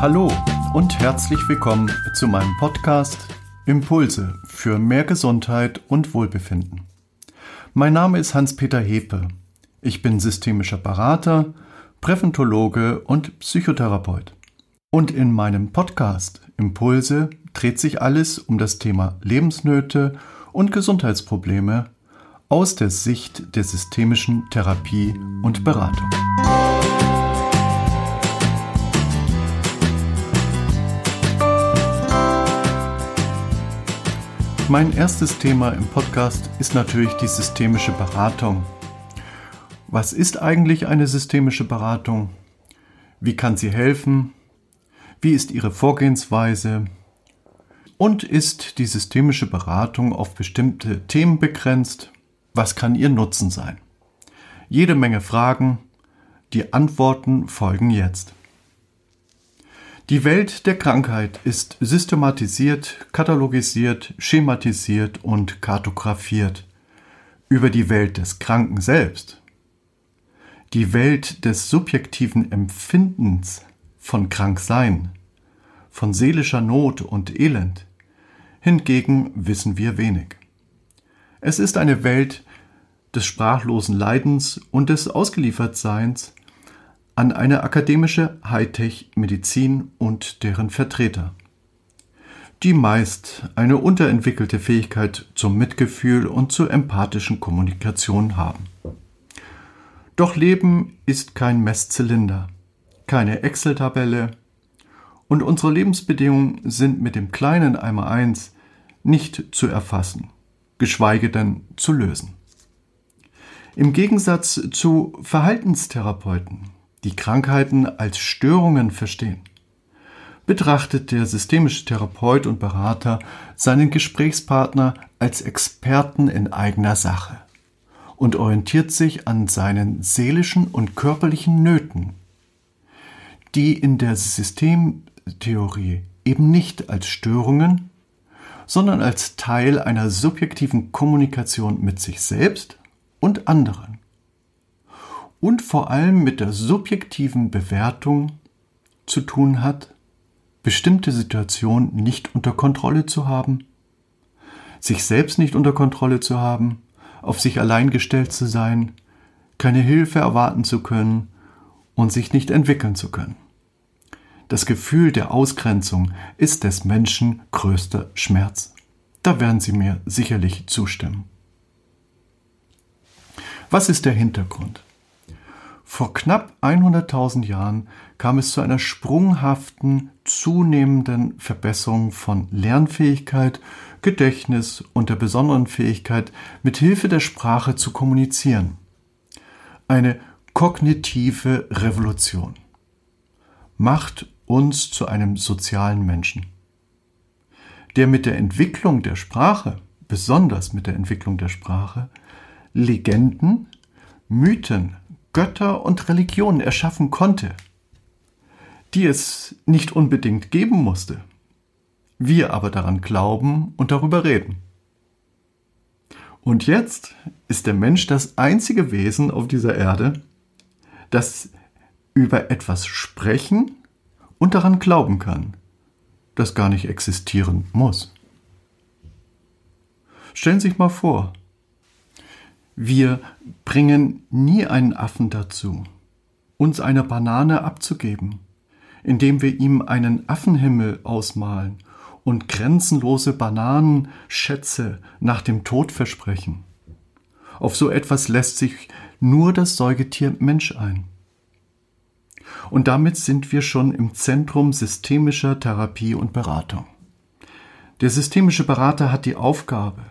Hallo und herzlich willkommen zu meinem Podcast Impulse für mehr Gesundheit und Wohlbefinden. Mein Name ist Hans-Peter Hepe. Ich bin systemischer Berater, Präventologe und Psychotherapeut. Und in meinem Podcast Impulse dreht sich alles um das Thema Lebensnöte und Gesundheitsprobleme aus der Sicht der systemischen Therapie und Beratung. Mein erstes Thema im Podcast ist natürlich die systemische Beratung. Was ist eigentlich eine systemische Beratung? Wie kann sie helfen? Wie ist ihre Vorgehensweise? Und ist die systemische Beratung auf bestimmte Themen begrenzt? Was kann ihr Nutzen sein? Jede Menge Fragen. Die Antworten folgen jetzt. Die Welt der Krankheit ist systematisiert, katalogisiert, schematisiert und kartografiert. Über die Welt des Kranken selbst, die Welt des subjektiven Empfindens von Kranksein, von seelischer Not und Elend, hingegen wissen wir wenig. Es ist eine Welt des sprachlosen Leidens und des Ausgeliefertseins, an eine akademische Hightech-Medizin und deren Vertreter, die meist eine unterentwickelte Fähigkeit zum Mitgefühl und zur empathischen Kommunikation haben. Doch Leben ist kein Messzylinder, keine Excel-Tabelle und unsere Lebensbedingungen sind mit dem kleinen Eimer 1 nicht zu erfassen, geschweige denn zu lösen. Im Gegensatz zu Verhaltenstherapeuten die Krankheiten als Störungen verstehen, betrachtet der systemische Therapeut und Berater seinen Gesprächspartner als Experten in eigener Sache und orientiert sich an seinen seelischen und körperlichen Nöten, die in der Systemtheorie eben nicht als Störungen, sondern als Teil einer subjektiven Kommunikation mit sich selbst und anderen und vor allem mit der subjektiven Bewertung zu tun hat, bestimmte Situationen nicht unter Kontrolle zu haben, sich selbst nicht unter Kontrolle zu haben, auf sich allein gestellt zu sein, keine Hilfe erwarten zu können und sich nicht entwickeln zu können. Das Gefühl der Ausgrenzung ist des Menschen größter Schmerz. Da werden Sie mir sicherlich zustimmen. Was ist der Hintergrund? Vor knapp 100.000 Jahren kam es zu einer sprunghaften, zunehmenden Verbesserung von Lernfähigkeit, Gedächtnis und der besonderen Fähigkeit, mit Hilfe der Sprache zu kommunizieren. Eine kognitive Revolution macht uns zu einem sozialen Menschen, der mit der Entwicklung der Sprache, besonders mit der Entwicklung der Sprache, Legenden, Mythen, Götter und Religionen erschaffen konnte, die es nicht unbedingt geben musste. Wir aber daran glauben und darüber reden. Und jetzt ist der Mensch das einzige Wesen auf dieser Erde, das über etwas sprechen und daran glauben kann, das gar nicht existieren muss. Stellen Sie sich mal vor, wir bringen nie einen Affen dazu, uns eine Banane abzugeben, indem wir ihm einen Affenhimmel ausmalen und grenzenlose Bananenschätze nach dem Tod versprechen. Auf so etwas lässt sich nur das Säugetier Mensch ein. Und damit sind wir schon im Zentrum systemischer Therapie und Beratung. Der systemische Berater hat die Aufgabe,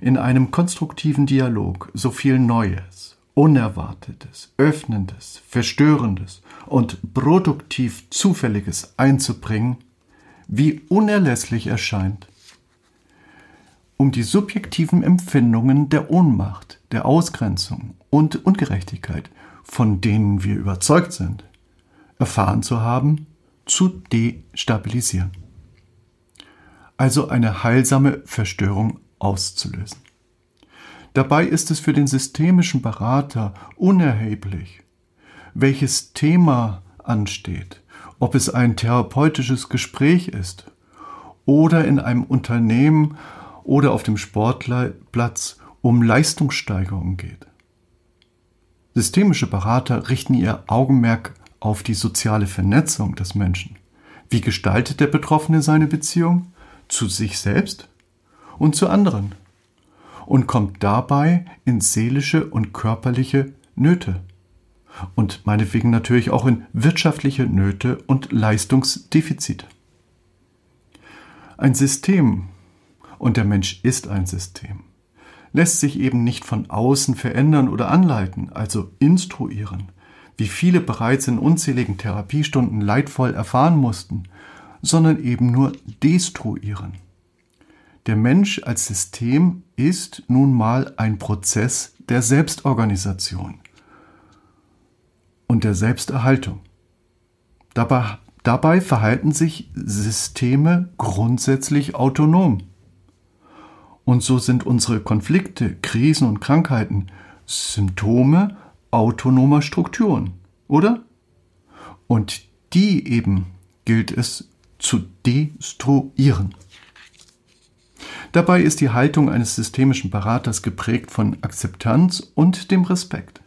in einem konstruktiven Dialog so viel Neues, Unerwartetes, Öffnendes, Verstörendes und produktiv Zufälliges einzubringen, wie unerlässlich erscheint, um die subjektiven Empfindungen der Ohnmacht, der Ausgrenzung und Ungerechtigkeit, von denen wir überzeugt sind, erfahren zu haben, zu destabilisieren. Also eine heilsame Verstörung auszulösen. Dabei ist es für den systemischen Berater unerheblich, welches Thema ansteht ob es ein therapeutisches Gespräch ist oder in einem Unternehmen oder auf dem Sportplatz um Leistungssteigerung geht. Systemische Berater richten ihr Augenmerk auf die soziale Vernetzung des Menschen. Wie gestaltet der Betroffene seine Beziehung zu sich selbst und zu anderen? Und kommt dabei in seelische und körperliche Nöte. Und meinetwegen natürlich auch in wirtschaftliche Nöte und Leistungsdefizite. Ein System, und der Mensch ist ein System, lässt sich eben nicht von außen verändern oder anleiten, also instruieren, wie viele bereits in unzähligen Therapiestunden leidvoll erfahren mussten, sondern eben nur destruieren. Der Mensch als System ist nun mal ein Prozess der Selbstorganisation und der Selbsterhaltung. Dabei, dabei verhalten sich Systeme grundsätzlich autonom. Und so sind unsere Konflikte, Krisen und Krankheiten Symptome autonomer Strukturen, oder? Und die eben gilt es zu destruieren. Dabei ist die Haltung eines systemischen Beraters geprägt von Akzeptanz und dem Respekt,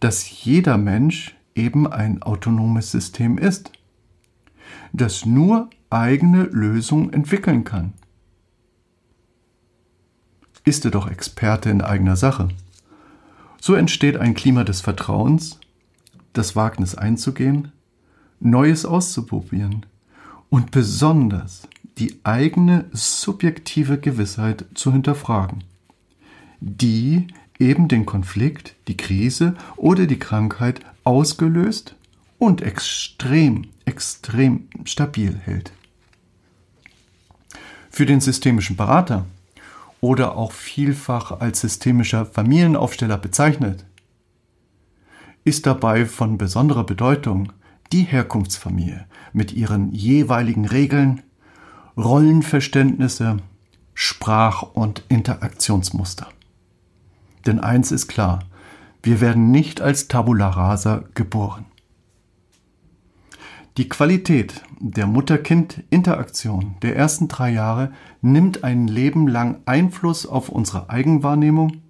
dass jeder Mensch eben ein autonomes System ist, das nur eigene Lösungen entwickeln kann ist er doch Experte in eigener Sache. So entsteht ein Klima des Vertrauens, das Wagnis einzugehen, Neues auszuprobieren und besonders die eigene subjektive Gewissheit zu hinterfragen, die eben den Konflikt, die Krise oder die Krankheit ausgelöst und extrem, extrem stabil hält. Für den systemischen Berater oder auch vielfach als systemischer Familienaufsteller bezeichnet, ist dabei von besonderer Bedeutung die Herkunftsfamilie mit ihren jeweiligen Regeln, Rollenverständnisse, Sprach- und Interaktionsmuster. Denn eins ist klar, wir werden nicht als Tabula rasa geboren. Die Qualität der Mutter-Kind-Interaktion der ersten drei Jahre nimmt ein Leben lang Einfluss auf unsere Eigenwahrnehmung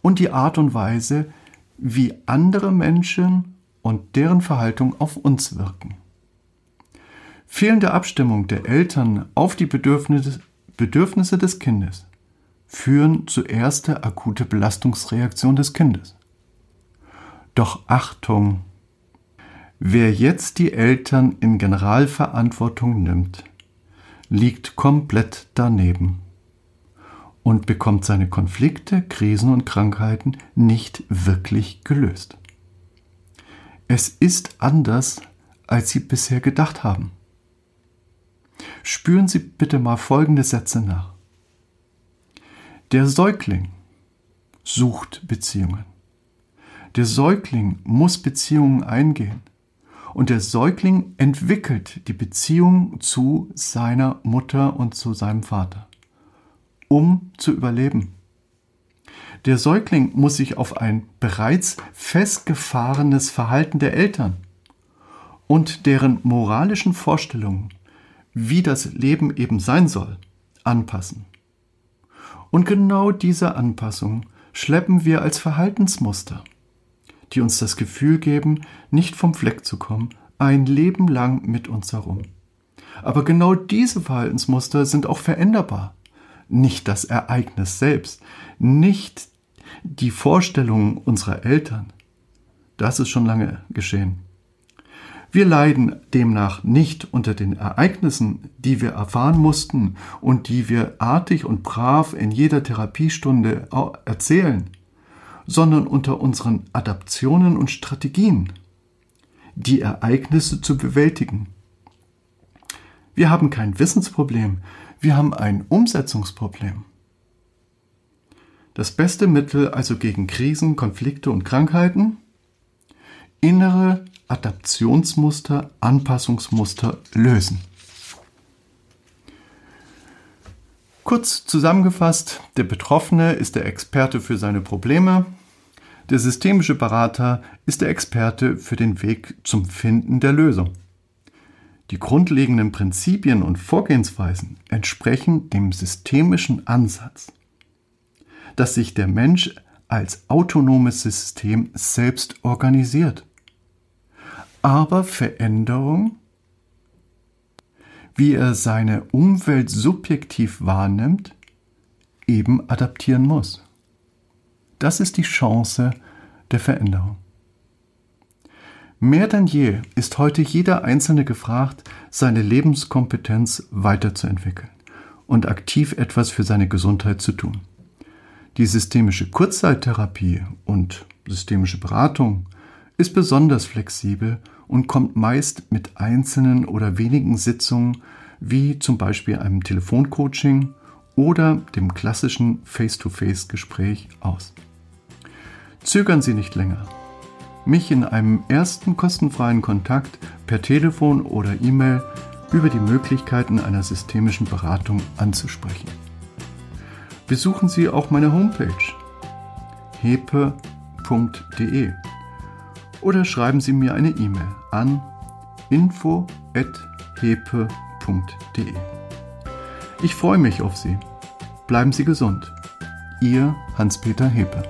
und die Art und Weise, wie andere Menschen und deren Verhaltung auf uns wirken. Fehlende Abstimmung der Eltern auf die Bedürfnisse, Bedürfnisse des Kindes führen zu erster akute Belastungsreaktion des Kindes. Doch Achtung, Wer jetzt die Eltern in Generalverantwortung nimmt, liegt komplett daneben und bekommt seine Konflikte, Krisen und Krankheiten nicht wirklich gelöst. Es ist anders, als Sie bisher gedacht haben. Spüren Sie bitte mal folgende Sätze nach. Der Säugling sucht Beziehungen. Der Säugling muss Beziehungen eingehen und der Säugling entwickelt die Beziehung zu seiner Mutter und zu seinem Vater, um zu überleben. Der Säugling muss sich auf ein bereits festgefahrenes Verhalten der Eltern und deren moralischen Vorstellungen, wie das Leben eben sein soll, anpassen. Und genau diese Anpassung schleppen wir als Verhaltensmuster die uns das Gefühl geben, nicht vom Fleck zu kommen, ein Leben lang mit uns herum. Aber genau diese Verhaltensmuster sind auch veränderbar. Nicht das Ereignis selbst, nicht die Vorstellungen unserer Eltern. Das ist schon lange geschehen. Wir leiden demnach nicht unter den Ereignissen, die wir erfahren mussten und die wir artig und brav in jeder Therapiestunde erzählen sondern unter unseren Adaptionen und Strategien, die Ereignisse zu bewältigen. Wir haben kein Wissensproblem, wir haben ein Umsetzungsproblem. Das beste Mittel also gegen Krisen, Konflikte und Krankheiten? Innere Adaptionsmuster, Anpassungsmuster lösen. Kurz zusammengefasst, der Betroffene ist der Experte für seine Probleme, der systemische Berater ist der Experte für den Weg zum Finden der Lösung. Die grundlegenden Prinzipien und Vorgehensweisen entsprechen dem systemischen Ansatz, dass sich der Mensch als autonomes System selbst organisiert. Aber Veränderung, wie er seine Umwelt subjektiv wahrnimmt, eben adaptieren muss. Das ist die Chance der Veränderung. Mehr denn je ist heute jeder Einzelne gefragt, seine Lebenskompetenz weiterzuentwickeln und aktiv etwas für seine Gesundheit zu tun. Die systemische Kurzzeittherapie und systemische Beratung ist besonders flexibel und kommt meist mit einzelnen oder wenigen Sitzungen wie zum Beispiel einem Telefoncoaching oder dem klassischen Face-to-Face-Gespräch aus. Zögern Sie nicht länger mich in einem ersten kostenfreien Kontakt per Telefon oder E-Mail über die Möglichkeiten einer systemischen Beratung anzusprechen. Besuchen Sie auch meine Homepage hepe.de oder schreiben Sie mir eine E-Mail an info@hepe.de. Ich freue mich auf Sie. Bleiben Sie gesund. Ihr Hans-Peter Hepe.